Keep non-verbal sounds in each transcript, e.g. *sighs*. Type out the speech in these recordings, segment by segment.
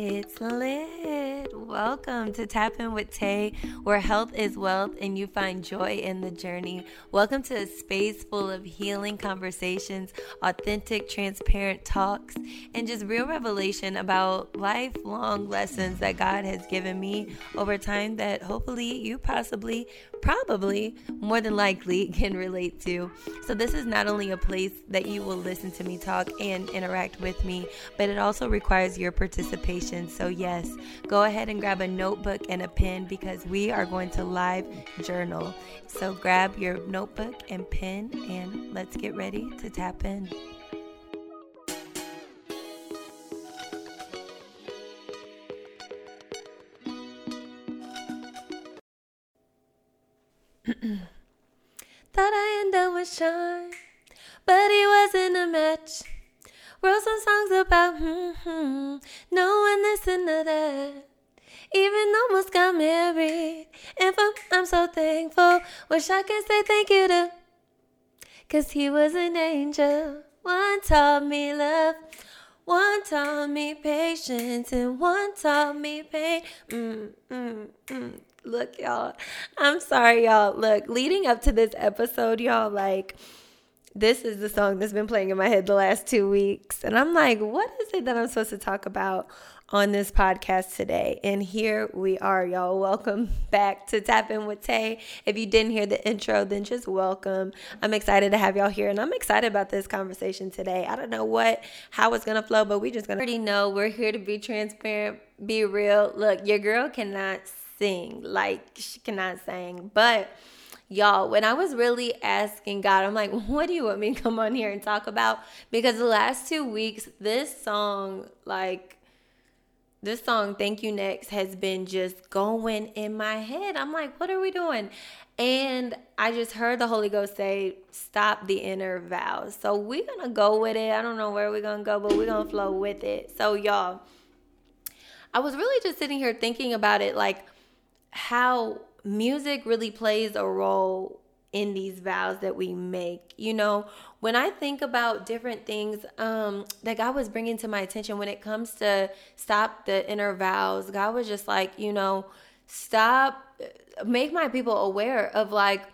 It's lit. Welcome to Tap In with Tay, where health is wealth and you find joy in the journey. Welcome to a space full of healing conversations, authentic, transparent talks, and just real revelation about lifelong lessons that God has given me over time that hopefully you possibly, probably, more than likely *laughs* can relate to. So, this is not only a place that you will listen to me talk and interact with me, but it also requires your participation so, yes, go ahead and grab a notebook and a pen because we are going to live journal. So, grab your notebook and pen and let's get ready to tap in. But he wasn't a match. Wrote some songs about mm-hmm, no one listened to that. Even almost got married. And for, I'm so thankful. Wish I could say thank you to. Cause he was an angel. One taught me love. One taught me patience. And one taught me pain. Mm, mm, mm. Look, y'all. I'm sorry, y'all. Look, leading up to this episode, y'all, like this is the song that's been playing in my head the last two weeks. And I'm like, what is it that I'm supposed to talk about on this podcast today? And here we are, y'all. Welcome *laughs* back to Tap In with Tay. If you didn't hear the intro, then just welcome. I'm excited to have y'all here and I'm excited about this conversation today. I don't know what, how it's going to flow, but we just going to already know we're here to be transparent, be real. Look, your girl cannot sing, like, she cannot sing, but y'all, when I was really asking God, I'm like, *laughs* what do you want me to come on here and talk about? Because the last two weeks, this song, like, this song, Thank You Next, has been just going in my head. I'm like, what are we doing? And I just heard the Holy Ghost say, stop the inner vows. So we're going to go with it. I don't know where we're going to go, but we're going to flow with it. So, y'all, I was really just sitting here thinking about it like how music really plays a role in these vows that we make. You know, when I think about different things um, that God was bringing to my attention when it comes to stop the inner vows, God was just like, you know, stop, make my people aware of like,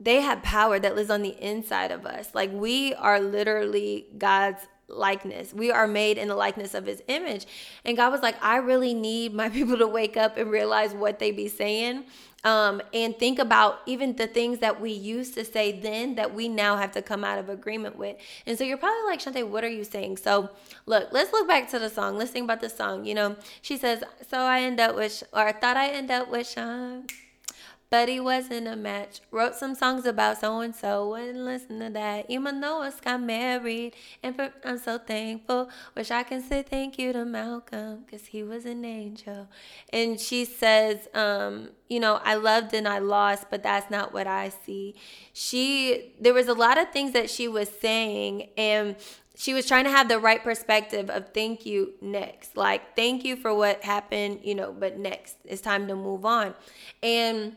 they have power that lives on the inside of us. Like, we are literally God's likeness. We are made in the likeness of his image. And God was like, I really need my *laughs* people to wake up and realize what they be saying um, and think about even the things that we used to say then that we now have to come out of agreement with. And so you're probably like, Shante, what are you saying? So look, let's look back to the song. Let's think about the song. You know, she says, So I end up with, or I thought I end up with Sean but he wasn't a match. Wrote some songs about so and so, wouldn't listen to that. Even though us got married, and for, I'm so thankful. Wish I can say thank you to Malcolm, cause he was an angel. And she says, um, you know, I loved and I lost, but that's not what I see. She, there was a lot of things that she was saying, and she was trying to have the right perspective of thank you next like thank you for what happened you know but next it's time to move on and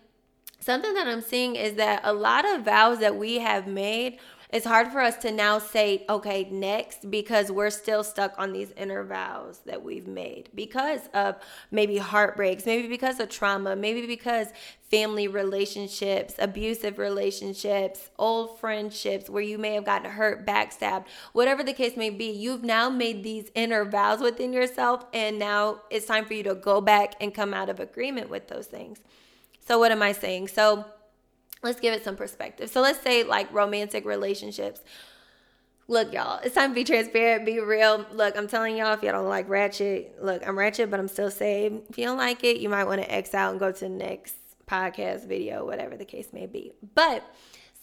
something that I'm seeing is that a lot of vows that we have made, it's hard for us to now say, okay, next, because we're still stuck on these inner vows that we've made because of maybe heartbreaks, maybe because of trauma, maybe because family relationships, abusive relationships, old friendships where you may have gotten hurt, backstabbed, whatever the case may be. You've now made these inner vows within yourself, and now it's time for you to go back and come out of agreement with those things. So, what am I saying? So, let's give it some perspective. So, let's say like romantic relationships. Look, y'all, it's time to be transparent, be real. Look, I'm telling y'all, if y'all don't like ratchet, look, I'm ratchet, but I'm still saved. If you don't like it, you might want to X out and go to the next podcast video, whatever the case may be. But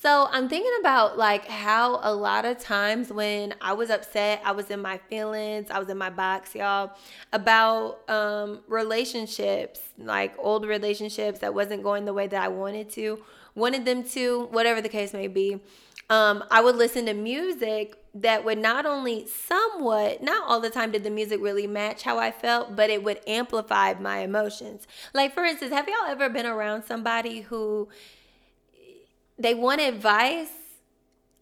so I'm thinking about like how a lot of times when I was upset, I was in my feelings, I was in my box, y'all, about um, relationships, like old relationships that wasn't going the way that I wanted to, wanted them to, whatever the case may be. Um, I would listen to music that would not only somewhat, not all the time did the music really match how I felt, but it would amplify my emotions. Like, for instance, have y'all ever been around somebody who they want advice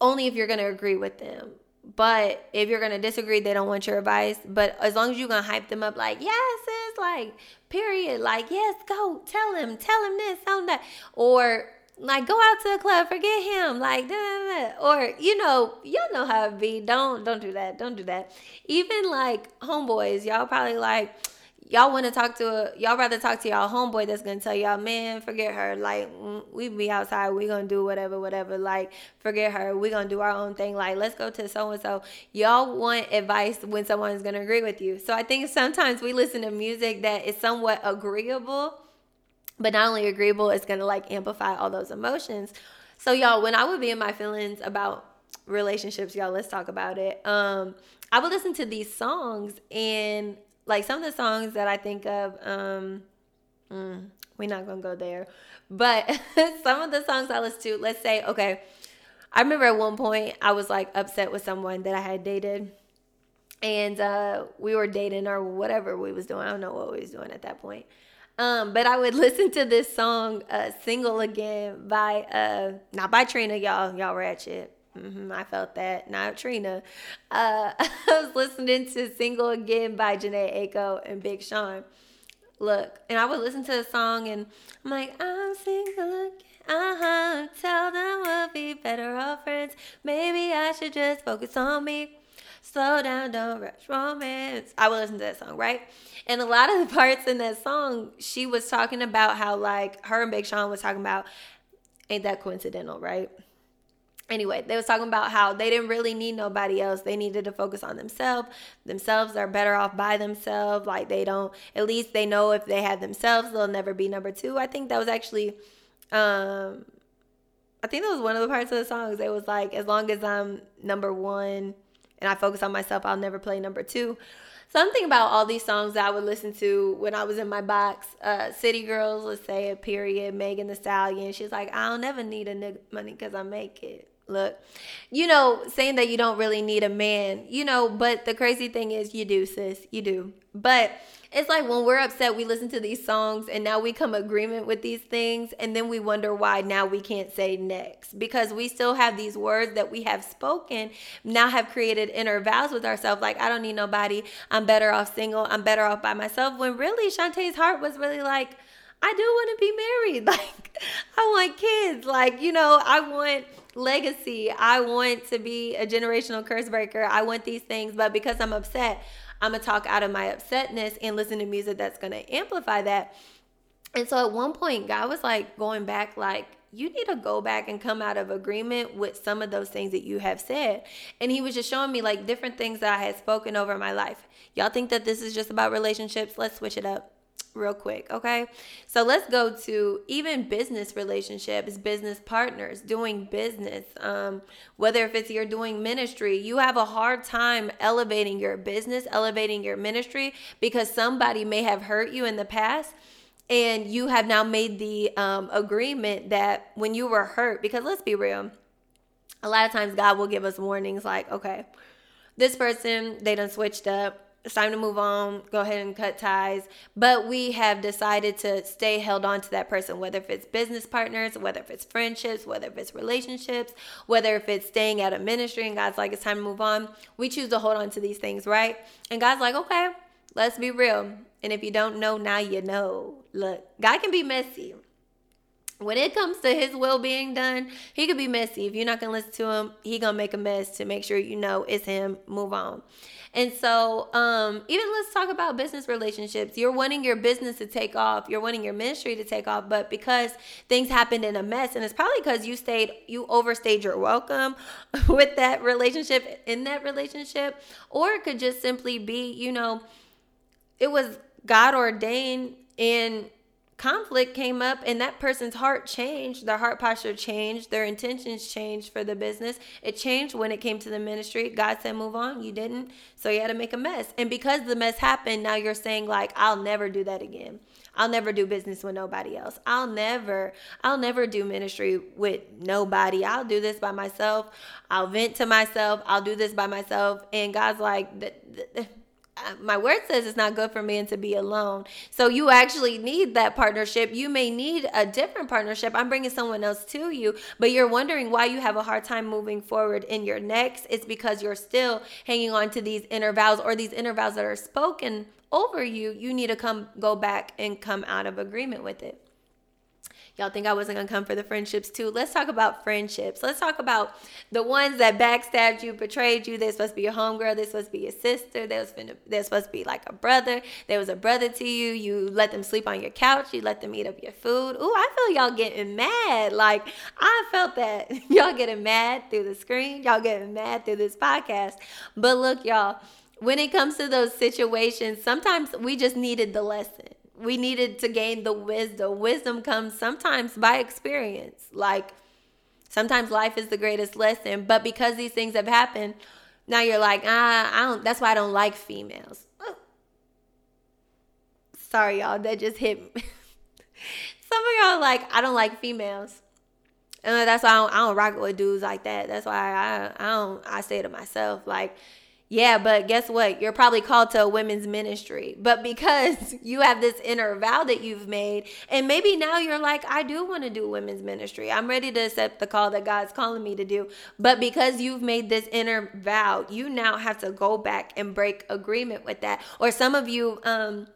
only if you're going to agree with them. but if you're gonna disagree, they don't want your advice. But as long as you're gonna hype them up, like yes, it's like period, like yes, go tell him, tell him this, tell him that, or like go out to the club, forget him, like da, da, da. or you know, y'all know how it be. Don't don't do that. Don't do that. Even like homeboys, y'all probably like y'all want to talk to a y'all rather talk to y'all homeboy that's gonna tell y'all man forget her. Like we be outside. We gonna do whatever whatever. Like forget her. We gonna do our own thing. Like let's go to so and so y'all want advice when someone's gonna agree with you. So i think sometimes we listen to music that is somewhat agreeable but not only agreeable it's gonna like amplify all those emotions. So y'all when i would be in my feelings about relationships y'all let's talk about it. Um i would listen to these songs and like some of the songs that i think of um mm, we're not gonna go there but *laughs* some of the songs i listen to let's say okay i remember at one point i was like upset with someone that i had dated and uh, we were dating or whatever we was doing i don't know what we was doing at that point um, but I would *laughs* listen to this song, uh, "Single Again" by uh, not by Trina, y'all. Y'all ratchet. Mm-hmm, I felt that. Not Trina. Uh, *laughs* I was listening to "Single Again" by Jhené Aiko and Big Sean. Look, and I would listen to the song, and I'm like, I'm single again. Uh huh. Tell them we'll be better off friends. Maybe I should just focus on me. Slow down, don't rush romance. I would listen to that song, right? And a lot of the *laughs* parts in that song, she was talking about how like her and Big Sean was talking about, ain't that coincidental, right? Anyway, they was talking about how they didn't really need nobody else. They needed to focus on themselves. Themselves are better off by themselves. Like they don't at least they know if they have themselves, they'll never be number two. I think that was actually um I think that was one of the parts of the songs. It was like, as long as I'm number one and I focus on myself, I'll never play number two. Something about all these songs that I would listen to when I was in my box. Uh, City Girls, let's say a period. Megan Thee Stallion. She's like, I'll never need a nigga money because I make it. Look, you know, saying that you don't really need a man, you know, but the crazy thing is you do, sis. You do. But it's like when we're upset, we listen to these songs and now we come agreement with these things, and then we wonder why now we can't say next because we still have these words that we have spoken, now have created inner vows with ourselves, like I don't need nobody, I'm better off single, I'm better off by myself. When really Shantae's heart was really like, I do want to be married, *laughs* like I want kids, like you know, I want legacy, I want to be a generational curse breaker, I want these things, but because I'm upset. I'm gonna talk out of my upsetness and listen to music that's gonna amplify that. And so at one point, God was like going back, like, you need to go back and come out of agreement with some of those things that you have said. And he was just showing me like different things that I had spoken over my life. Y'all think that this is just about relationships? Let's switch it up real quick, okay? So let's go to even business relationships, business partners, doing business. Um, whether if it's you're doing ministry, you have a hard time elevating your business, elevating your ministry because somebody may have hurt you in the past and you have now made the um, agreement that when you were hurt, because let's be real, a lot of times God will give us warnings like, okay, this person, they done switched up it's time to move on, go ahead and cut ties. But we have decided to stay held on to that person, whether if it's business partners, whether if it's friendships, whether if it's relationships, whether if it's staying at a ministry and God's like, it's time to move on. We choose to hold on to these things, right? And God's like, okay, let's be real. And if you don't know, now you know. Look, God can be messy when it comes to his will being done, he could be messy. If you're not gonna listen to him, he gonna make a mess to make sure you know it's him. Move on. And so, um, even let's talk about business relationships. You're wanting your business to take off, you're wanting your ministry to take off, but because things happened in a mess, and it's probably because you stayed, you overstayed your welcome *laughs* with that relationship, in that relationship, or it could just simply be, you know, it was God ordained and conflict came up and that person's heart changed their heart posture changed their intentions changed for the business. It changed when it came to the ministry. God said move on. You didn't. So you had to make a mess. And because the mess happened now you're saying like i'll never do that again. I'll never do business with nobody else. I'll never i'll never do ministry with nobody. I'll do this by myself. I'll vent to myself. I'll do this by myself. And god's like my word says it's not good for man to be alone. So you actually need that partnership. You may need a different partnership. I'm bringing someone else to you, but you're wondering why you have a hard time moving forward in your next. It's because you're still hanging on to these inner vows or these inner vows that are spoken over you. You need to come go back and come out of agreement with it. Y'all think I wasn't gonna come for the friendships too? Let's talk about friendships. Let's talk about the ones that backstabbed you, betrayed you. They're supposed to be your homegirl. They're supposed to be your sister. They're supposed to be like a brother. There was a brother to you. You let them sleep on your couch. You let them eat up your food. Ooh, I feel y'all getting mad. Like I felt that *laughs* y'all getting mad through the screen. Y'all getting mad through this podcast. But look, y'all. When it comes to those situations, sometimes we just needed the lesson we needed to gain the wisdom. Wisdom comes sometimes by experience. Like sometimes life is the greatest lesson, but because these things have happened, now you're like, ah, I don't. That's why I don't like females. Sorry, y'all. That just hit me. *laughs* Some of y'all like, I don't like females. And that's why I don't, I don't rock with dudes like that. That's why I, I don't. I say to myself, like, yeah, but guess what? You're probably called to a women's ministry. But because *laughs* you have this inner vow that you've made, and maybe now you're like, I do want to do women's ministry. I'm ready to accept the call that God's calling me to do. But because you've made this inner vow, you now have to go back and break agreement with that. Or some of you, um,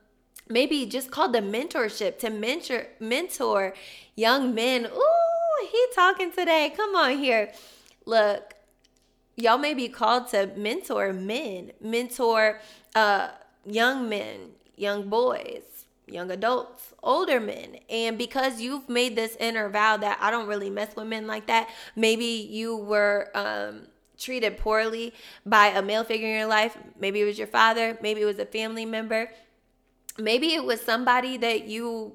maybe just called the mentorship to mentor mentor young men. Ooh, he talking today. Come on here. Look, y'all may be called to mentor men, mentor uh, young men, young boys, young adults, older men. And because you've made this inner vow that I don't really mess with men like that, maybe you were um, treated poorly by a male figure in your life. Maybe it was your father, maybe it was a family member. Maybe it was somebody that you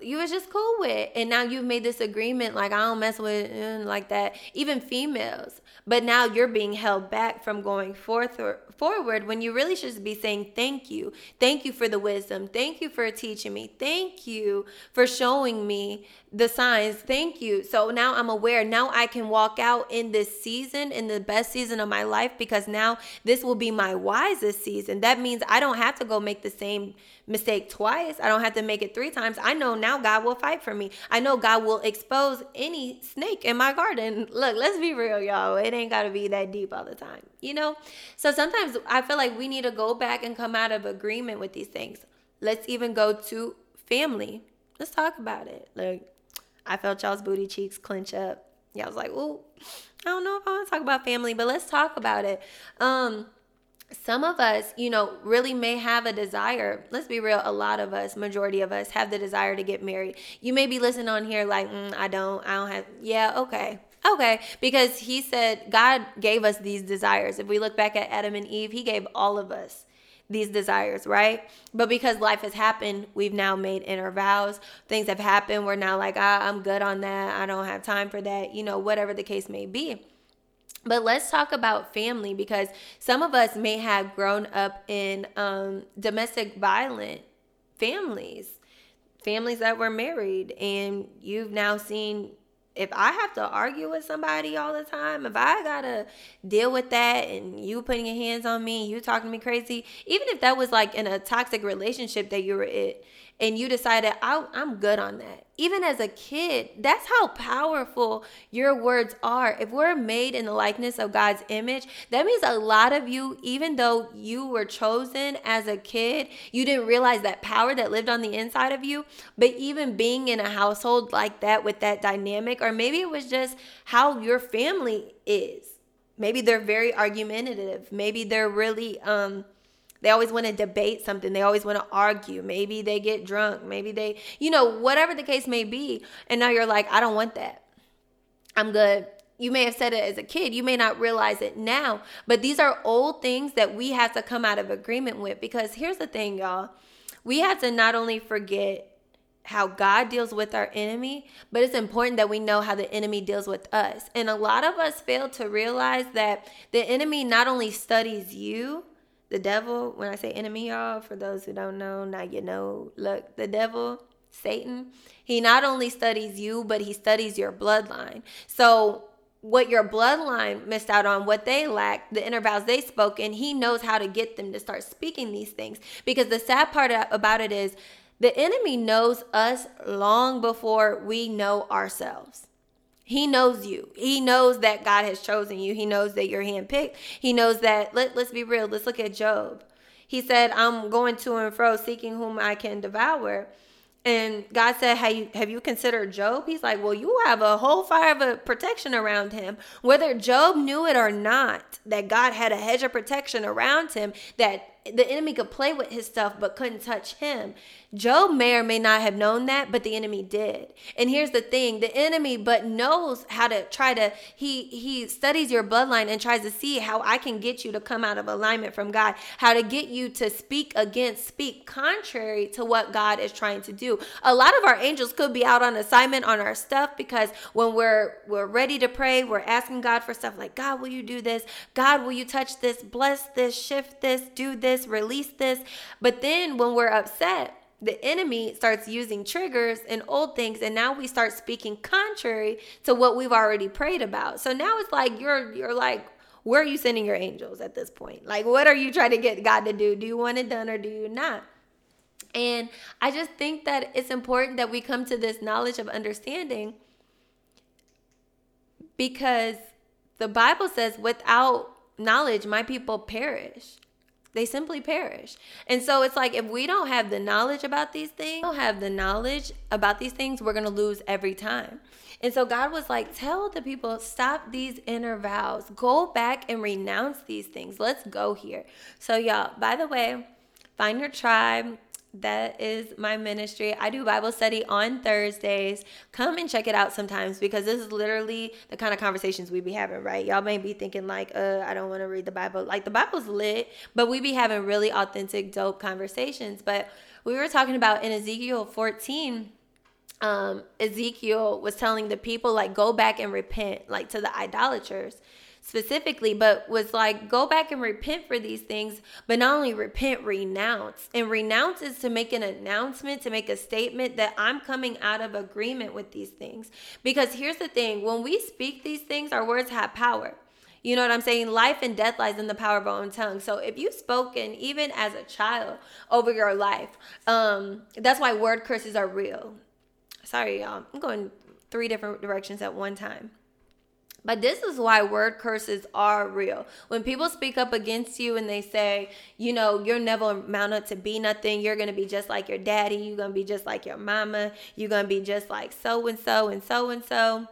you was just cool with and now you've made this agreement like i don't mess with mm, like that even females. But now you're being held back from going forth or forward when you really should be saying thank you thank you for the wisdom thank you for teaching me thank you for showing me the signs thank you so now i'm aware now i can walk out in this season in the best season of my life because now this will be my wisest season that means i don't have to go make the same mistake twice. I don't have to make it three times. I know now God will fight for me. I know God will expose any snake in my garden. Look, let's be real, y'all. It ain't got to be that deep all the time, you know? So sometimes I feel like we need to go back and come out of agreement with these things. Let's even go to family. Let's talk about it. Like, I felt y'all's booty cheeks clench up. Yeah, I was like, "Ooh, I don't know if I want to talk about family, but let's talk about it." Um, some of us, you know, really may have a desire. Let's be real, a lot of us, majority of us, have the desire to get married. You may be listening on here like, mm, I don't, I don't have, yeah, okay. Okay, because he said God gave us these desires. If we look back at Adam and Eve, he gave all of us these desires, right? But because life has happened, we've now made inner vows. Things have happened. We're now like, ah, I'm good on that. I don't have time for that, you know, whatever the case may be. But let's talk about family because some of us may have grown up in um, domestic violent families, families that were married, and you've now seen. If I have to argue with somebody all the time, if I gotta deal with that and you putting your hands on me, you talking to me crazy, even if that was like in a toxic relationship that you were in, and you decided I'm good on that. Even as a kid, that's how powerful your words are. If we're made in the likeness of God's image, that means a lot of you, even though you were chosen as a kid, you didn't realize that power that lived on the inside of you. But even being in a household like that with that dynamic, or maybe it was just how your family is. Maybe they're very argumentative. Maybe they're really um they always want to debate something. They always want to argue. Maybe they get drunk. Maybe they, you know, whatever the case may be. And now you're like, I don't want that. I'm good. You may have said it as a kid. You may not realize it now. But these are old things that we have to come out of agreement with. Because here's the thing, y'all. We have to not only forget how God deals with our enemy, but it's important that we know how the enemy deals with us. And a lot of us fail to realize that the enemy not only studies you, the devil, when I say enemy, y'all, for those who don't know, now you know. Look, the devil, Satan, he not only studies you, but he studies your bloodline. So what your bloodline missed out on, what they lacked, the inner vows they spoken, he knows how to get them to start speaking these things. Because the sad part about it is the enemy knows us long before we know ourselves. He knows you. He knows that God has chosen you. He knows that you're handpicked. He knows that, let, let's be real, let's look at Job. He said, I'm going to and fro seeking whom I can devour. And God said, have you, have you considered Job? He's like, Well, you have a whole fire of a protection around him. Whether Job knew it or not, that God had a hedge of protection around him, that the enemy could play with his stuff but couldn't touch him. Job may or may not have known that, but the enemy did. And here's the thing, the enemy but knows how to try to he he studies your bloodline and tries to see how I can get you to come out of alignment from God, how to get you to speak against, speak contrary to what God is trying to do. A lot of our angels could be out on assignment on our stuff because when we're we're ready to pray, we're asking God for stuff like, God, will you do this? God, will you touch this? Bless this, shift this, do this release this. But then when we're upset, the enemy starts using triggers and old things and now we start speaking contrary to what we've already prayed about. So now it's like you're you're like where are you sending your angels at this point? Like what are you trying to get God to do? Do you want it done or do you not? And I just think that it's important that we come to this knowledge of understanding because the Bible says without knowledge my people perish they simply perish. And so it's like if we don't have the knowledge about these things, don't have the knowledge about these things, we're going to lose every time. And so God was like, tell the people, stop these inner vows. Go back and renounce these things. Let's go here. So, y'all, by the way, find your tribe that is my ministry. I do Bible study on Thursdays. Come and check it out sometimes because this is literally the kind of conversations we be having, right? Y'all may be thinking like, uh, I don't want to read the Bible. Like the Bible's lit, but we be having really authentic, dope conversations. But we were talking about in Ezekiel 14 um, Ezekiel was telling the people like go back and repent like to the idolaters specifically, but was like, go back and repent for these things, but not only repent, renounce. And renounce is to make an announcement, to make a statement that I'm coming out of agreement with these things. Because here's the thing when we speak these things, our words have power. You know what I'm saying? Life and death lies in the power of our own tongue. So if you've spoken, even as a child, over your life, um, that's why word curses are real. Sorry, y'all. I'm going three different directions at one time. But this is why word curses are real. When people speak up against you and they say, you know, you're never amount up to be nothing, you're going to be just like your daddy, you're going to be just like your mama, you're going to be just like so and so and so and so.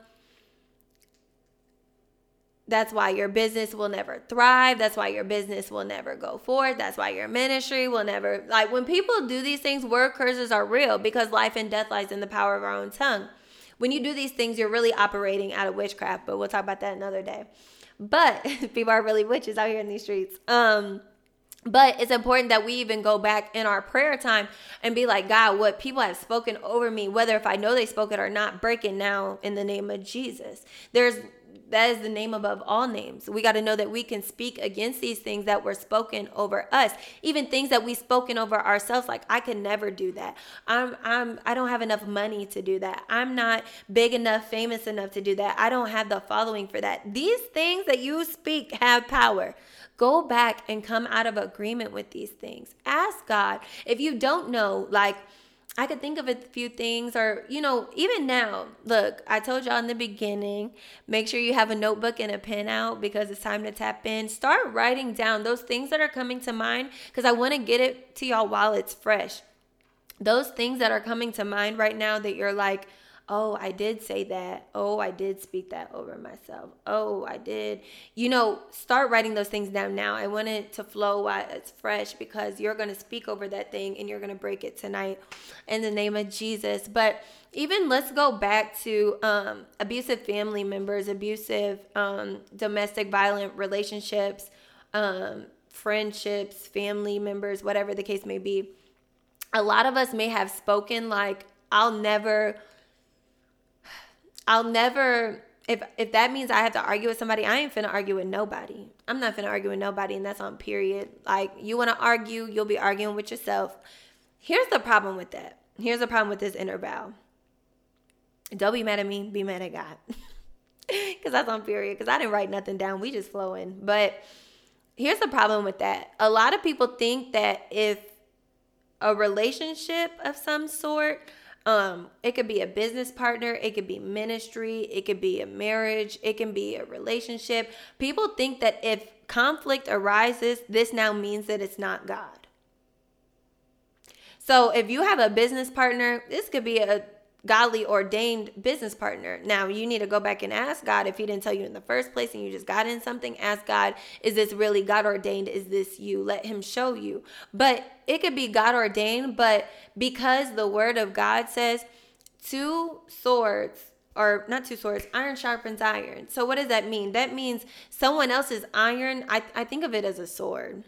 That's why your business will never thrive. That's why your business will never go forward. That's why your ministry will never. Like when people do these things, word curses are real because life and death lies in the power of our own tongue when you do these things, you're really operating out of witchcraft, but we'll talk about that another day. But *laughs* people are really witches out here in these streets. Um, but it's important that we even go back in our prayer time and be like, God, what people have spoken over me, whether if I know they spoke it or not, break it now in the name of Jesus. There's that is the name above all names. We got to know that we can speak against these things that were spoken over us, even things that we spoken over ourselves. Like I could never do that. I'm I'm I don't have enough money to do that. I'm not big enough, famous enough to do that. I don't have the following for that. These things that you speak have power. Go back and come out of agreement with these things. Ask God if you don't know, like I could think of a few things, or, you know, even now, look, I told y'all in the beginning, make sure you have a notebook and a pen out because it's time to tap in. Start writing down those things that are coming to mind because I want to get it to y'all while it's fresh. Those things that are coming to mind right now that you're like, oh, I did say that. Oh, I did speak that over myself. Oh, I did. You know, start writing those things down now. I want it to flow while it's fresh because you're going to speak over that thing and you're going to break it tonight in the name of Jesus. But even let's go back to um, abusive family members, abusive um, domestic violent relationships, um, friendships, family members, whatever the case may be. A lot of us may have spoken like, I'll never I'll never if if that means I have to argue with somebody, I ain't finna argue with nobody. I'm not finna argue with nobody, and that's on period. Like you wanna argue, you'll be arguing with yourself. Here's the problem with that. Here's the problem with this inner vow. Don't be mad at me, be mad at God. *laughs* Because that's on period. Because I didn't write nothing down. We just flowing. But here's the problem with that. A lot of people think that if a relationship of some sort, um, it could be a business partner, it could be ministry, it could be a marriage, it can be a relationship. People think that if conflict arises, this now means that it's not God. So if you have a business partner, this could be a godly ordained business partner. Now, you need to go back and ask God if He didn't tell you in the first place and you just got in something. Ask God, is this really God ordained? Is this you? Let Him show you. But it could be God ordained, but because the Word of God says two swords or not two swords, iron sharpens iron. So what does that mean? That means someone else's iron, I, I think of it as a sword.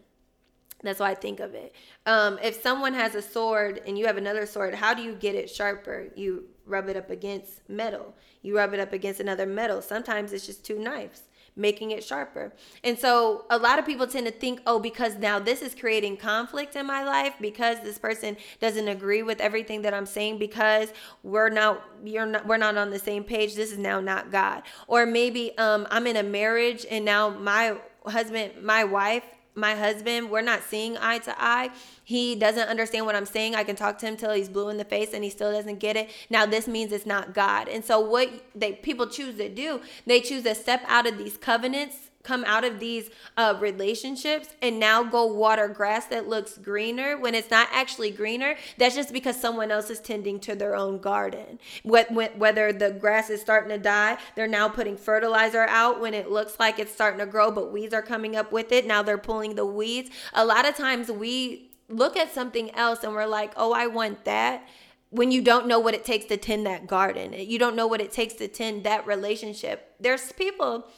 That's why I think of it. Um, if someone has a sword and you have another sword, how do you get it sharper? You rub it up against metal. You rub it up against another metal. Sometimes it's just two knives making it sharper. And so a lot of people tend to think, oh, because now this is creating conflict in my life, because this person doesn't agree with everything that I'm saying, because we're not you're not we're not on the same page, this is now not God. Or maybe um I'm in a marriage and now my husband, my wife my husband, we're not seeing eye to eye. He doesn't understand what I'm saying. I can talk to him till he's blue in the face and he still doesn't get it. Now this means it's not God. And so what they people choose to do, they choose to step out of these covenants come out of these uh, relationships and now go water grass that looks greener when it's not actually greener that's just because someone else is tending to their own garden. Whether the grass is starting to die they're now putting fertilizer out when it looks like it's starting to grow but weeds are coming up with it. Now they're pulling the weeds. A lot of times we look at something else and we're like oh i want that when you don't know what it takes to tend that garden. You don't know what it takes to tend that relationship. There's people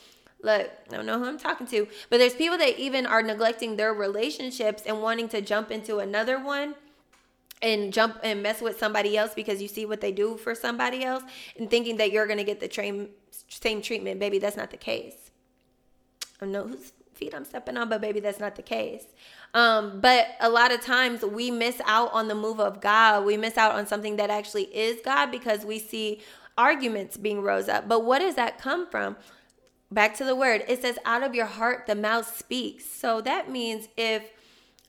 look, I don't know who I'm talking to, but there's people that even are neglecting their relationships and wanting to jump into another one and jump and mess with somebody else because you see what they do for somebody else and thinking that you're going to get the same same treatment. Baby, that's not the case. I don't know whose feet I'm stepping on, but baby, that's not the case. Um, but a lot of times we miss out on the move of God. We miss out on something that actually is God because we see arguments being rose up. But what does that come from? Back to the word, it says, out of your heart, the mouth speaks. So that means if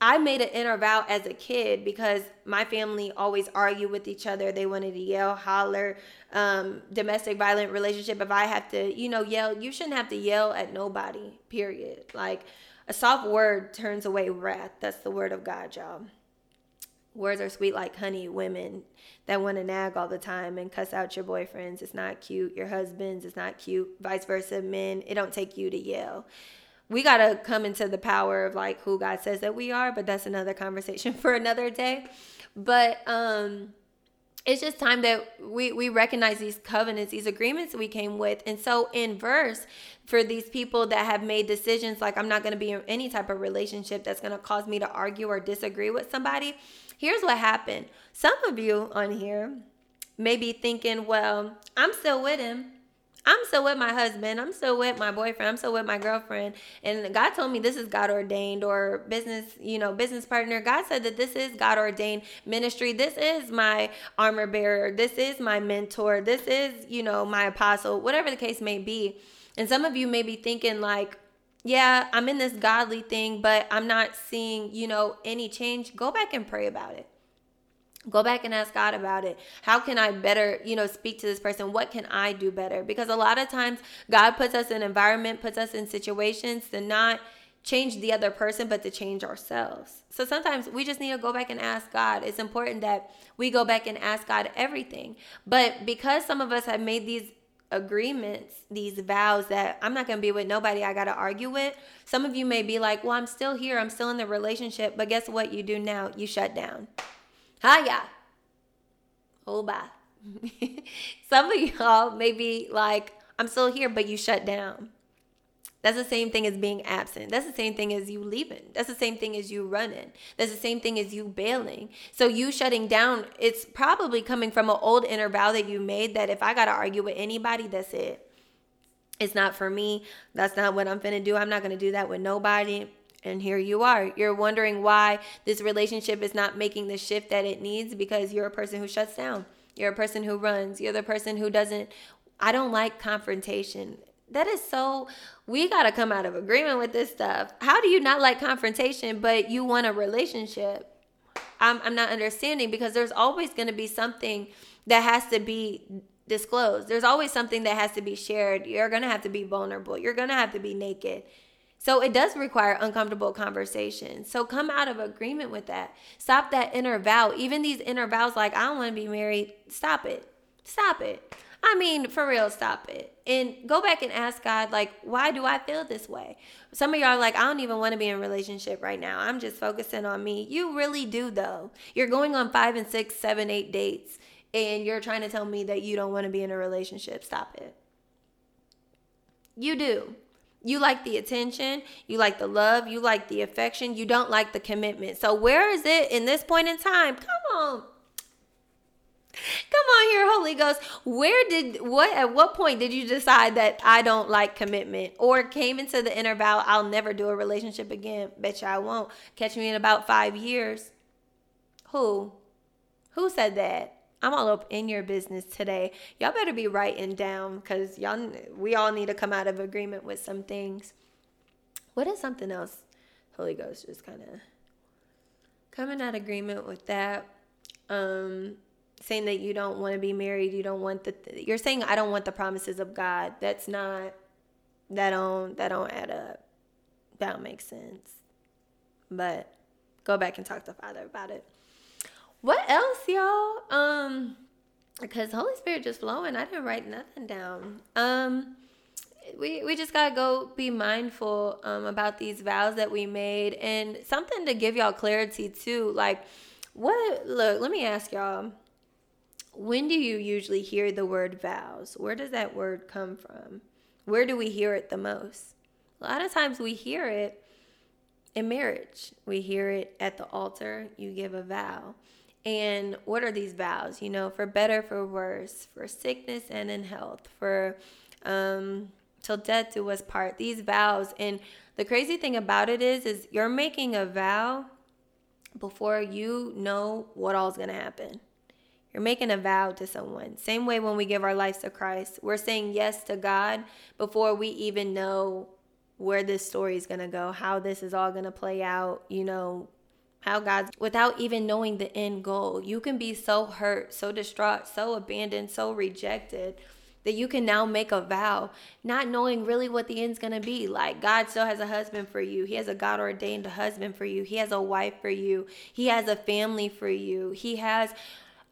I made an inner vow as a kid because my family always argued with each other. They wanted to yell, holler, um, domestic violent relationship. If I have to, you know, yell, you shouldn't have to yell at nobody, period. Like a soft word turns away wrath. That's the word of God, y'all. Words are sweet like honey. Women that want to nag all the time and cuss out your boyfriends. It's not cute. Your husbands, it's not cute. Vice versa, men, it don't take you to yell. We got to come into the power of like who God says that we are, but that's another conversation *laughs* for another day. But um it's just time that we we recognize these covenants these agreements we came with and so in verse for these people that have made decisions like i'm not going to be in any type of relationship that's going to cause me to argue or disagree with somebody Here's what happened. Some of you on here may be thinking, well, I'm still with him. I'm still with my husband. I'm still with my boyfriend. I'm still with my girlfriend. And God told me this is God ordained or business, you know, business partner. God said that this is God ordained ministry. This is my armor bearer. This is my mentor. This is, you know, my apostle, whatever the case may be. And some of you may be thinking, like, yeah, I'm in this godly thing, but I'm not seeing, you know, any change, go back and pray about it. Go back and ask God about it. How can I better, you know, speak to this person? What can I do better? Because a lot of times God puts us in environment, puts us in situations to not change the other person, but to change ourselves. So sometimes we just need to go back and ask God. It's important that we go back and ask God everything. But because some of us have made these agreements, these vows that I'm not going to be with nobody I got to argue with. Some of you may be like, well, I'm still here. I'm still in the relationship. But guess what you do now? You shut down. Hiya. Oh, Hold by. *laughs* Some of y'all may be like, I'm still here, but you shut down. That's the same thing as being absent. That's the same thing as you leaving. That's the same thing as you running. That's the same thing as you bailing. So you shutting down, it's probably coming from an old inner vow that you made that if I got to argue with anybody, that's it. It's not for me. That's not what I'm finna do. I'm not gonna do that with nobody. And here you are. You're wondering why this relationship is not making the shift that it needs because you're a person who shuts down. You're a person who runs. You're the person who doesn't I don't like confrontation. That is so, we got to come out of agreement with this stuff. How do you not like confrontation, but you want a relationship? I'm, I'm not understanding because there's always going to be something that has to be disclosed. There's always something that has to be shared. You're going to have to be vulnerable. You're going to have to be naked. So it does require uncomfortable conversations. So come out of agreement with that. Stop that inner vow. Even these inner vows, like, I don't want to be married. Stop it. Stop it. I mean, for real, stop it. And go back and ask God, like, why do I feel this way? Some of y'all are like, I don't even want to be in a relationship right now. I'm just focusing on me. You really do, though. You're going on five and six, seven, eight dates, and you're trying to tell me that you don't want to be in a relationship. Stop it. You do. You like the attention, you like the love, you like the affection, you don't like the commitment. So, where is it in this point in time? Come on. Come on here, Holy Ghost. Where did what at what point did you decide that I don't like commitment or came into the inner vow I'll never do a relationship again? Bet you I won't. Catch me in about 5 years. Who? Who said that? I'm all up in your business today. Y'all better be writing down cuz y'all we all need to come out of agreement with some things. What is something else? Holy Ghost just kind of coming out agreement with that. Um saying that you don't want to be married, you don't want the you're saying I don't want the promises of God. That's not that don't that don't add up. That don't make sense. But go back and talk to Father about it. What else, y'all? Um because Holy Spirit just flowing. I didn't write nothing down. Um we we just gotta go be mindful um about these vows that we made and something to give y'all clarity too. Like what look, let me ask y'all when do you usually hear the word vows? Where does that word come from? Where do we hear it the most? A lot of times we hear it in marriage. We hear it at the altar. You give a vow. And what are these vows? You know, for better, for worse, for sickness and in health, for um, till death do us part. These vows. And the crazy thing about it is, is you're making a vow before you know what all's gonna happen. You're making a vow to someone. Same way when we give our lives to Christ, we're saying yes to God before we even know where this story is going to go, how this is all going to play out, you know, how God's without even knowing the end goal. You can be so hurt, so distraught, so abandoned, so rejected that you can now make a vow, not knowing really what the end's gonna be. Like, God still has a husband for you, He has a God ordained husband for you, He has a wife for you, He has a family for you, He has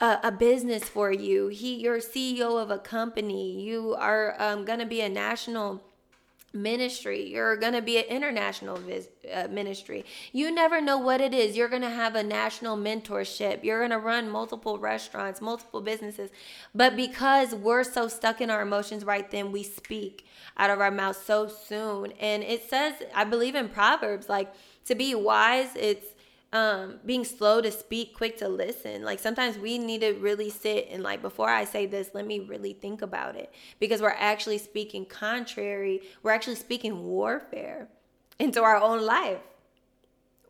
a, a business for you. He, you're CEO of a company. You are um, going to be a national ministry. You're going to be an international vis- uh, ministry. You never know what it is. You're going to have a national mentorship. You're going to run multiple restaurants, multiple businesses. But because we're so stuck in our emotions right then, we speak out of our mouth so soon. And it says, I believe in Proverbs, like to be wise, it's um, being slow to speak, quick to listen. Like sometimes we need to really sit and like before I say this, let me really think about it because we're actually speaking contrary. We're actually speaking warfare into our own life.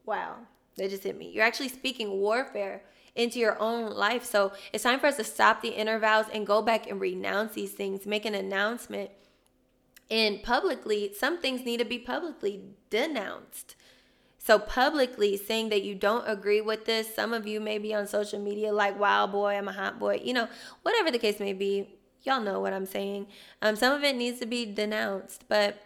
Wow, that just hit me. You're actually speaking warfare into your own life. So it's time for us to stop the inner vows and go back and renounce these things, make an announcement. And publicly, some things need to be publicly denounced so, publicly saying that you don't agree with this, some of you may be on social media like, wow, boy, I'm a hot boy, you know, whatever the case may be, y'all know what I'm saying. Um, some of it needs to be denounced, but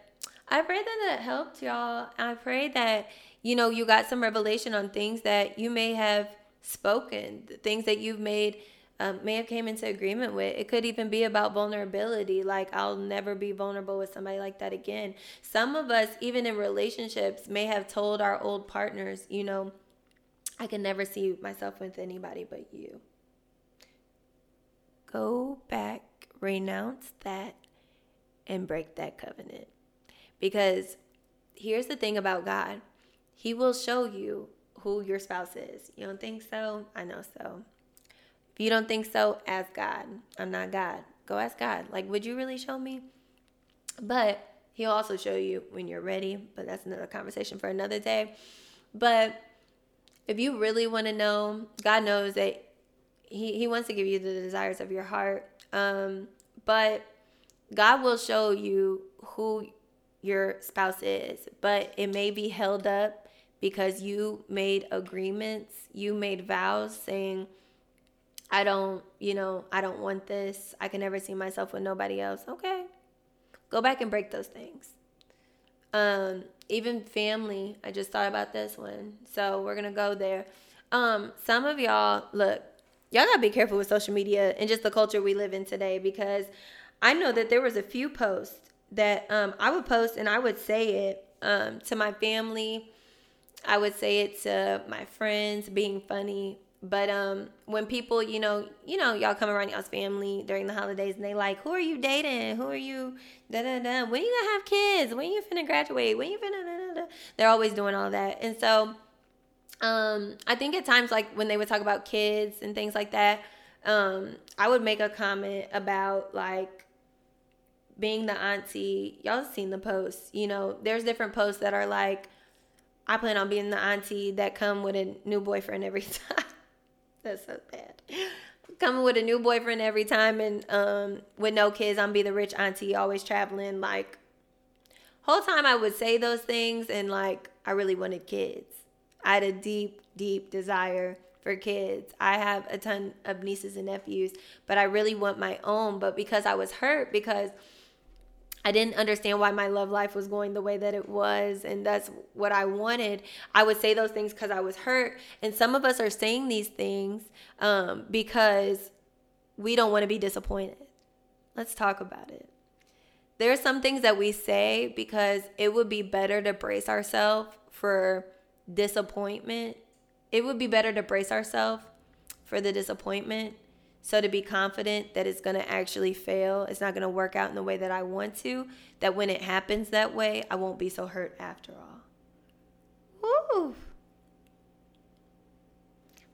I pray that it helped y'all. I pray that, you know, you got some revelation on things that you may have spoken, things that you've made um, may have came into agreement with. It could even be about vulnerability. Like I'll never be vulnerable with somebody like that again. Some of us, even in relationships, may have told our old partners, you know, I can never see myself with anybody but you. Go back, renounce that, and break that covenant. Because here's the thing about God He will show you who your spouse is. You don't think so? I know so. You don't think so, ask God. I'm not God. Go ask God. Like, would you really show me? But He'll also show you when you're ready. But that's another conversation for another day. But if you really want to know, God knows that He, he wants to give you the desires of your heart. Um, but God will show you who your spouse is, but it may be held up because you made agreements, you made vows saying, I don't, you know, I don't want this. I can never see myself with nobody else. Okay. Go back and break those things. Um, even family, I just thought about this one. So we're gonna go there. Um, some of y'all, look, y'all gotta be careful with social media and just the culture we live in today because I know that there was a few posts that um, I would post and I would say it um, to my family. I would say it to my friends, being funny. But um, when people, you know, you know, y'all come around y'all's family during the holidays and they like, who are you dating? Who are you? Da da da. When you gonna have kids? When you finna graduate? When you finna? Da, da, da. They're always doing all that, and so um, I think at times like when they would talk about kids and things like that, um, I would make a comment about like being the auntie. Y'all seen the posts, you know, there's different posts that are like, I plan on being the auntie that come with a new boyfriend every *laughs* time. That's so bad. Coming with a new boyfriend every time and um with no kids, I'm be the rich auntie always traveling. Like whole time I would say those things and like I really wanted kids. I had a deep, deep desire for kids. I have a ton of nieces and nephews, but I really want my own. But because I was hurt, because I didn't understand why my love life was going the way that it was, and that's what I wanted. I would say those things because I was hurt. And some of us are saying these things um, because we don't want to be disappointed. Let's talk about it. There are some things that we say because it would be better to brace ourselves for disappointment. It would be better to brace ourselves for the disappointment so to be confident that it's going to actually fail, it's not going to work out in the way that I want to, that when it happens that way, I won't be so hurt after all. Woo!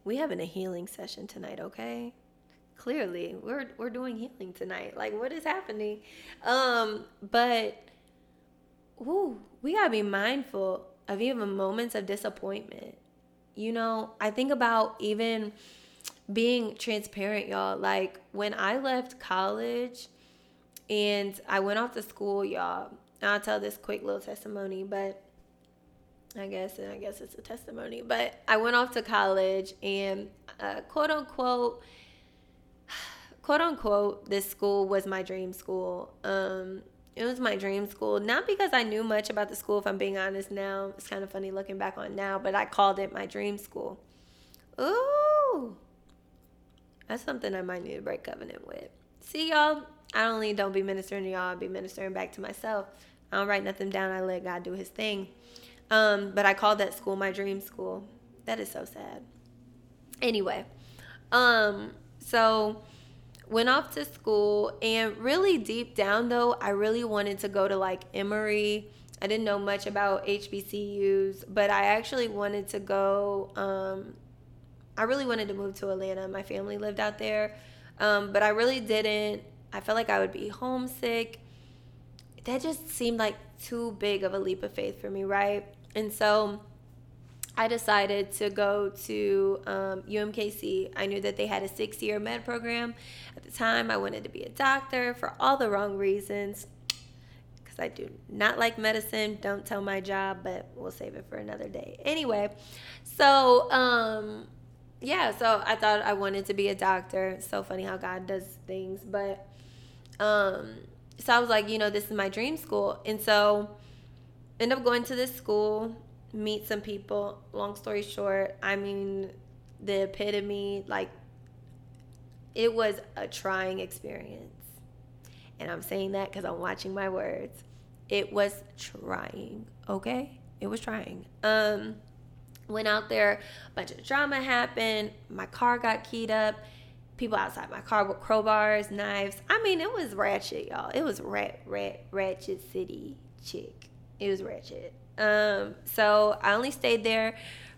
We having a healing session tonight, okay? Clearly, we're we're doing healing tonight. Like what is happening? Um, but woo, we got to be mindful of even moments of disappointment. You know, I think about even being transparent, y'all. Like when I left college and I went off to school, y'all. I'll tell this quick little testimony, but I guess and I guess it's a testimony. But I went off to college and uh, quote unquote *sighs* quote unquote this school was my dream school. Um it was my dream school not because I knew much about the school if I'm being honest now. It's kind of funny looking back on now, but I called it my dream school. Ooh. That's something I might need to break covenant with. See, y'all, I only don't be ministering to y'all, I be ministering back to myself. I don't write nothing down, I let God do his thing. Um, but I called that school my dream school. That is so sad. Anyway, um, so went off to school and really deep down though, I really wanted to go to like Emory. I didn't know much about HBCUs, but I actually wanted to go um, I really wanted to move to Atlanta. My family lived out there, um, but I really didn't. I felt like I would be homesick. That just seemed like too big of a leap of faith for me, right? And so I decided to go to um, UMKC. I knew that they had a six year med program. At the time, I wanted to be a doctor for all the wrong reasons because I do not like medicine. Don't tell my job, but we'll save it for another day. Anyway, so um, yeah, so I thought I wanted to be a doctor. It's so funny how God does things, but um so I was like, you know, this is my dream school. And so end up going to this school, meet some people. Long story short, I mean, the epitome like it was a trying experience. And I'm saying that cuz I'm watching my words. It was trying, okay? It was trying. Um Went out there, a bunch of drama happened. My car got keyed up. People outside my car with crowbars, knives. I mean, it was ratchet, y'all. It was rat, rat, ratchet city chick. It was ratchet. Um, so I only stayed there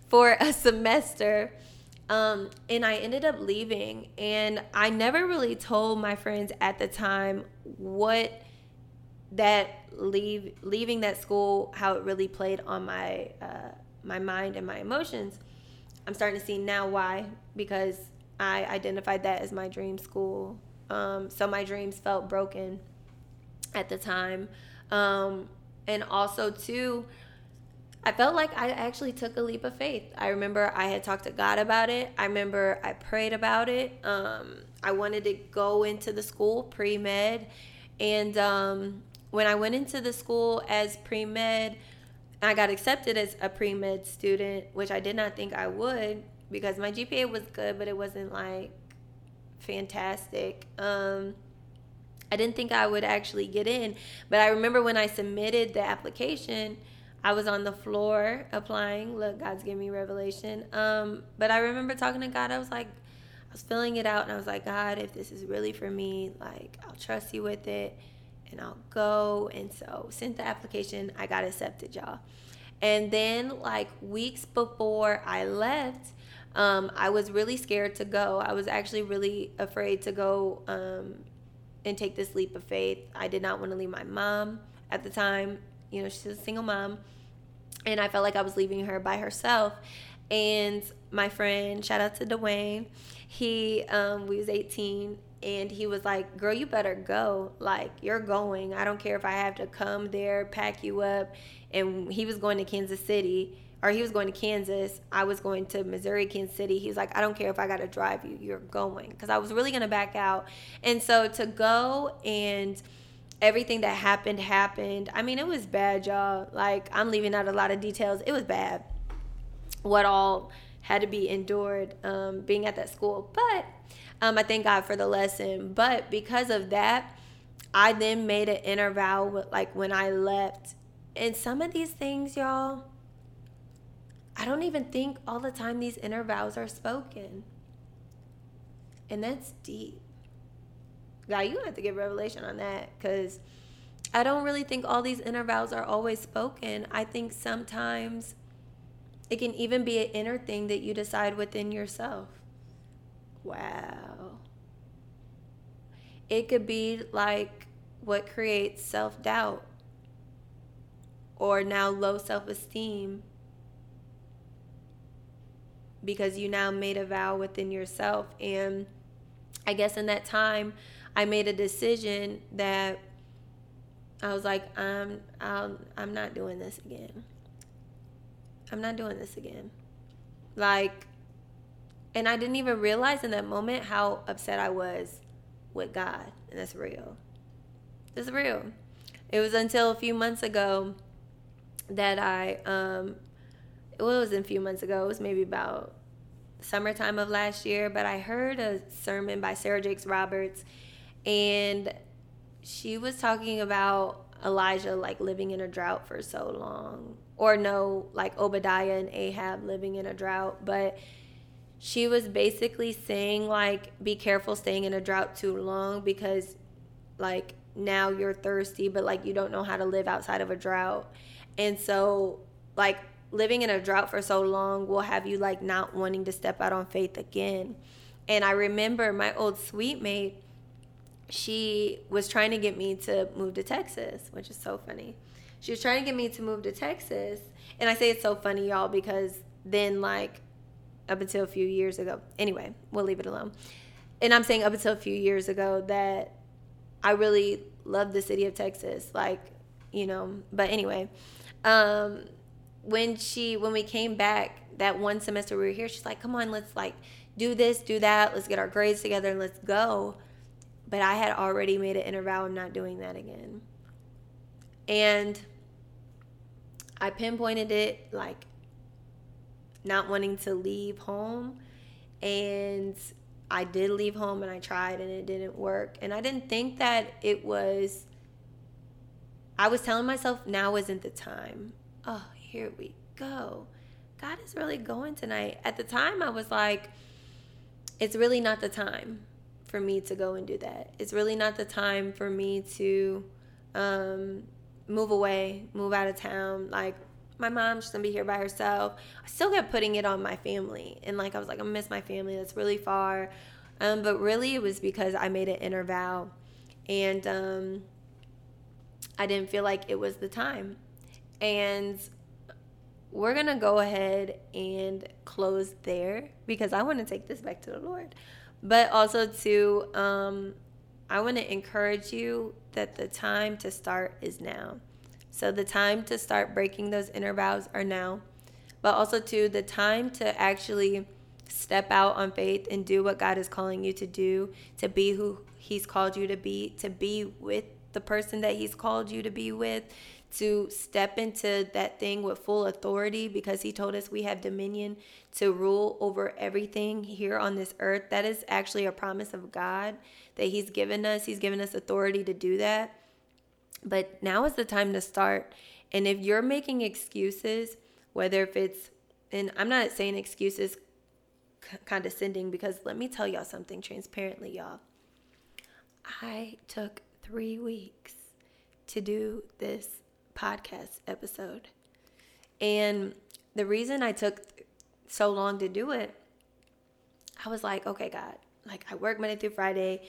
for a semester. Um, and I ended up leaving, and I never really told my friends at the time what that leave leaving that school how it really played on my uh, my mind and my emotions. I'm starting to see now why because I identified that as my dream school. Um, so my dreams felt broken. at the time. Um, and also, too, I felt like I actually took a leap of faith. I remember I had talked to God about it. I remember I prayed about it. Um, I wanted to go into the school pre med. And um, when I went into the school as pre med, I got accepted as a pre med student, which I did not think I would because my GPA was good, but it wasn't like fantastic. Um, I didn't think I would actually get in, but I remember when I submitted the application, I was on the floor applying. Look, God's giving me revelation. Um, but I remember talking to God. I was like, I was filling it out, and I was like, God, if this is really for me, like, I'll trust you with it, and I'll go. And so, sent the application. I got accepted, y'all. And then, like weeks before I left, um, I was really scared to go. I was actually really afraid to go um, and take this leap of faith. I did not want to leave my mom at the time. You know, she's a single mom. And I felt like I was leaving her by herself. And my friend, shout out to Dwayne, he, um, we was 18 and he was like, Girl, you better go. Like, you're going. I don't care if I have to come there, pack you up. And he was going to Kansas City or he was going to Kansas. I was going to Missouri, Kansas City. He was like, I don't care if I got to drive you, you're going. Because I was really going to back out. And so to go and everything that happened, happened. I mean, it was bad, y'all. Like, I'm leaving out a lot of details. It was bad. What all had to be endured um, being at that school. But um, I thank God for the lesson. But because of that, I then made an inner vow, with, like when I left. And some of these things, y'all, I don't even think all the time these inner vows are spoken. And that's deep. God, you have to give revelation on that because I don't really think all these inner vows are always spoken. I think sometimes it can even be an inner thing that you decide within yourself. Wow. It could be like what creates self doubt or now low self esteem because you now made a vow within yourself. And I guess in that time, I made a decision that I was like, I'm, I'm, I'm not doing this again. I'm not doing this again. Like, and I didn't even realize in that moment how upset I was with God. And that's real. It's real. It was until a few months ago that I um, it was a few months ago. It was maybe about summertime of last year, but I heard a sermon by Sarah Jakes Roberts, and she was talking about Elijah like living in a drought for so long, or no, like Obadiah and Ahab living in a drought, but she was basically saying like be careful staying in a drought too long because like now you're thirsty but like you don't know how to live outside of a drought and so like living in a drought for so long will have you like not wanting to step out on faith again. And I remember my old suite mate, she was trying to get me to move to Texas, which is so funny. She was trying to get me to move to Texas. And I say it's so funny, y'all, because then, like, up until a few years ago, anyway, we'll leave it alone. And I'm saying up until a few years ago that I really loved the city of Texas. Like, you know, but anyway, um, when she when we came back that one semester we were here, she's like, "Come on, let's like do this, do that. Let's get our grades together and let's go." But I had already made an inner vow of not doing that again. And I pinpointed it like not wanting to leave home. And I did leave home and I tried and it didn't work. And I didn't think that it was, I was telling myself now isn't the time. Oh, here we go. God is really going tonight. At the time, I was like, it's really not the time for me to go and do that. It's really not the time for me to um, move away, move out of town. Like, my mom's gonna be here by herself. I still kept putting it on my family. And, like, I was like, I miss my family. That's really far. Um, but really, it was because I made an inner vow. And um, I didn't feel like it was the time. And we're to go ahead and close there because I want to take this back to the Lord. But also to um, I want to encourage you that the time to start is now. So the time to start breaking those inner vows are now. But also too the time to actually step out on faith and do what God is calling you to do, to be who he's called you to be, to be with the person that he's called you to be with, to step into that thing with full authority because he told us we have dominion to rule over everything here on this earth. That is actually a promise of God that he's given us. He's given us authority to do that. But now is the time to start. And if you're making excuses, whether if it's and I'm not saying excuses condescending because let me tell y'all something transparently, y'all. I took 3 weeks to do this podcast episode. And the reason I took so long to do it, I was like, okay, God, like I work Monday through Friday.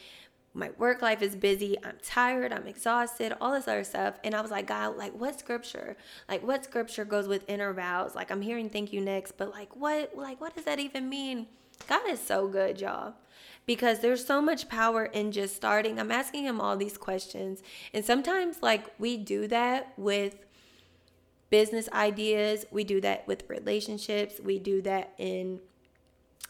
My work life is busy. I'm tired. I'm exhausted, all this other stuff. And I was like, God, like what scripture? Like what scripture goes with inner vows? Like I'm hearing thank you next, but like what like what does that even mean? God is so good, y'all because there's so much power in just starting. I'm asking him all these questions. And sometimes, like, we do that with business ideas, we do that with relationships, we do that in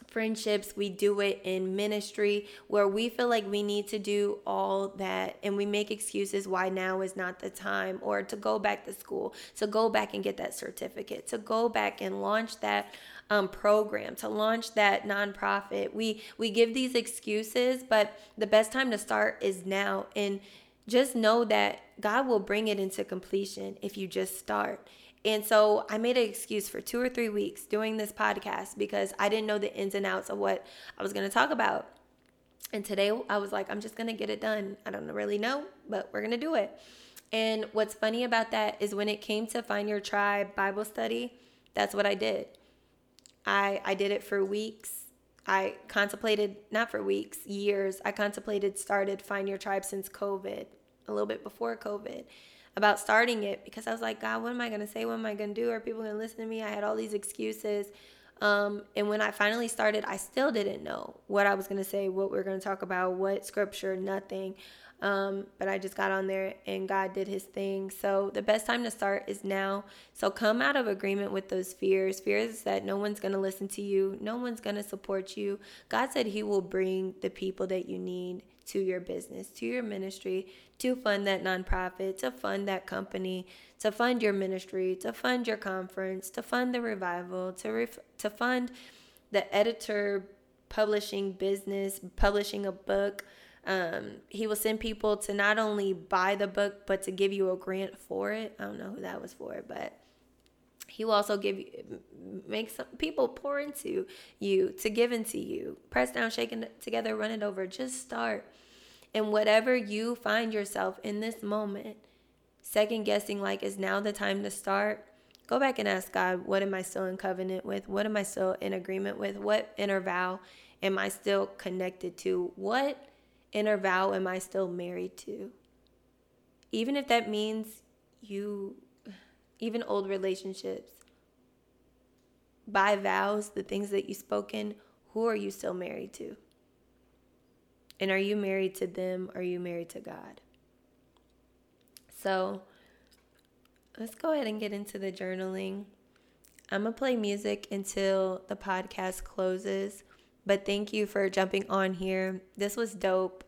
friendships, we do it in ministry where we feel like we need to do all that and we make excuses why now is not the time or to go back to school, to go back and get that certificate, to go back and launch that um, program, to launch that nonprofit. We we give these excuses, but the best time to start is now. And just know that God will bring it into completion if you just start. And so I made an excuse for two or three weeks doing this podcast because I didn't know the ins and outs of what I was going to talk about. And today I was like, I'm just going to get it done. I don't really know, but we're going to do it. And what's funny about that is when it came to Find Your Tribe Bible study, that's what I did. I I did it for weeks. I contemplated not for weeks, years. I contemplated started Find Your Tribe since COVID, a little bit before COVID, about starting it because I was like, God, what am I gonna say? What am I gonna do? Are people gonna listen to me? I had all these excuses. Um, and when I finally started, I still didn't know what I was gonna say, what we are gonna talk about, what scripture, nothing. Um, but I just got on there and God did his thing. So the best time to start is now. So come out of agreement with those fears. Fears that no one's going to listen to you, no one's going to support you. God said he will bring the people that you need to your business, to your ministry, to fund that nonprofit, to fund that company, to fund your ministry, to fund your conference, to fund the revival, to ref- to fund the editor publishing business, publishing a book, um, he will send people to not only buy the book, but to give you a grant for it. I don't know who that was for, but he will also give you, make some people pour into you, to give into you. Press down, shaking together, run it over. Just start. And whatever you find yourself in this moment, second guessing, like, is now the time to start? Go back and ask God, what am I still in covenant with? What am I still in agreement with? What inner vow am I still connected to? What inner vow am I still married to? Even if that means you, even old relationships, by vows, the things that you spoken, who are you still married to? And are you married to them? Or are you married to God? So let's go ahead and get into the journaling. I'm going to play music until the podcast closes. But thank you for jumping on here. This was dope.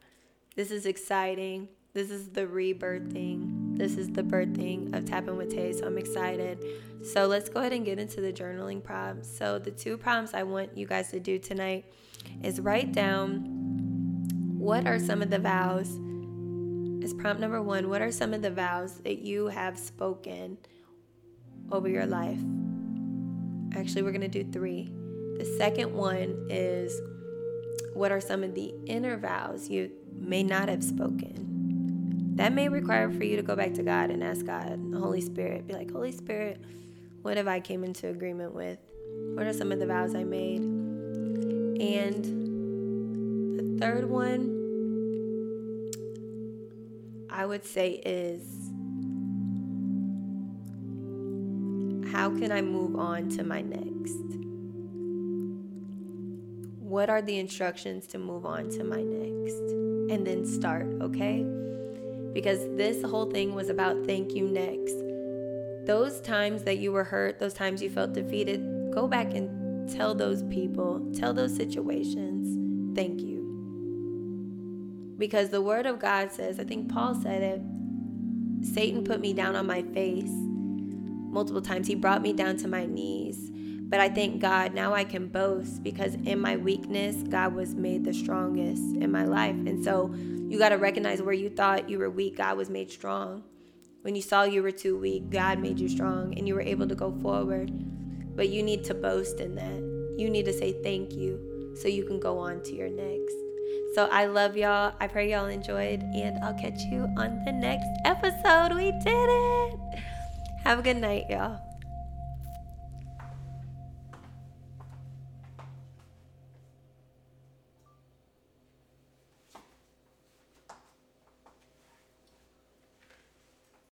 This is exciting. This is the rebirthing. This is the birthing of Tap In with Tay. So I'm excited. So let's go ahead and get into the journaling prompts. So the two prompts I want you guys to do tonight is write down what are some of the vows. Is prompt number one. What are some of the vows that you have spoken over your life? Actually, we're going to do three. The second one is what are some of the inner vows you may not have spoken? That may require for you to go back to God and ask God, the Holy Spirit, be like, Holy Spirit, what have I came into agreement with? What are some of the vows I made? And the third one I would say is how can I move on to my next? what are the instructions to move on to my next? And then start, okay? Because this whole thing was about thank you next. Those times that you were hurt, those times you felt defeated, go back and tell those people, tell those situations, thank you. Because the word of God says, I think Paul said it, Satan put me down on my face multiple times. He brought me down to my knees. But I thank God now I can boast because in my weakness, God was made the strongest in my life. And so you got to recognize where you thought you were weak, God was made strong. When you saw you were too weak, God made you strong and you were able to go forward. But you need to boast in that. You need to say thank you so you can go on to your next. So I love y'all. I pray y'all enjoyed, and I'll catch you on the next episode. We did it. Have a good night, y'all.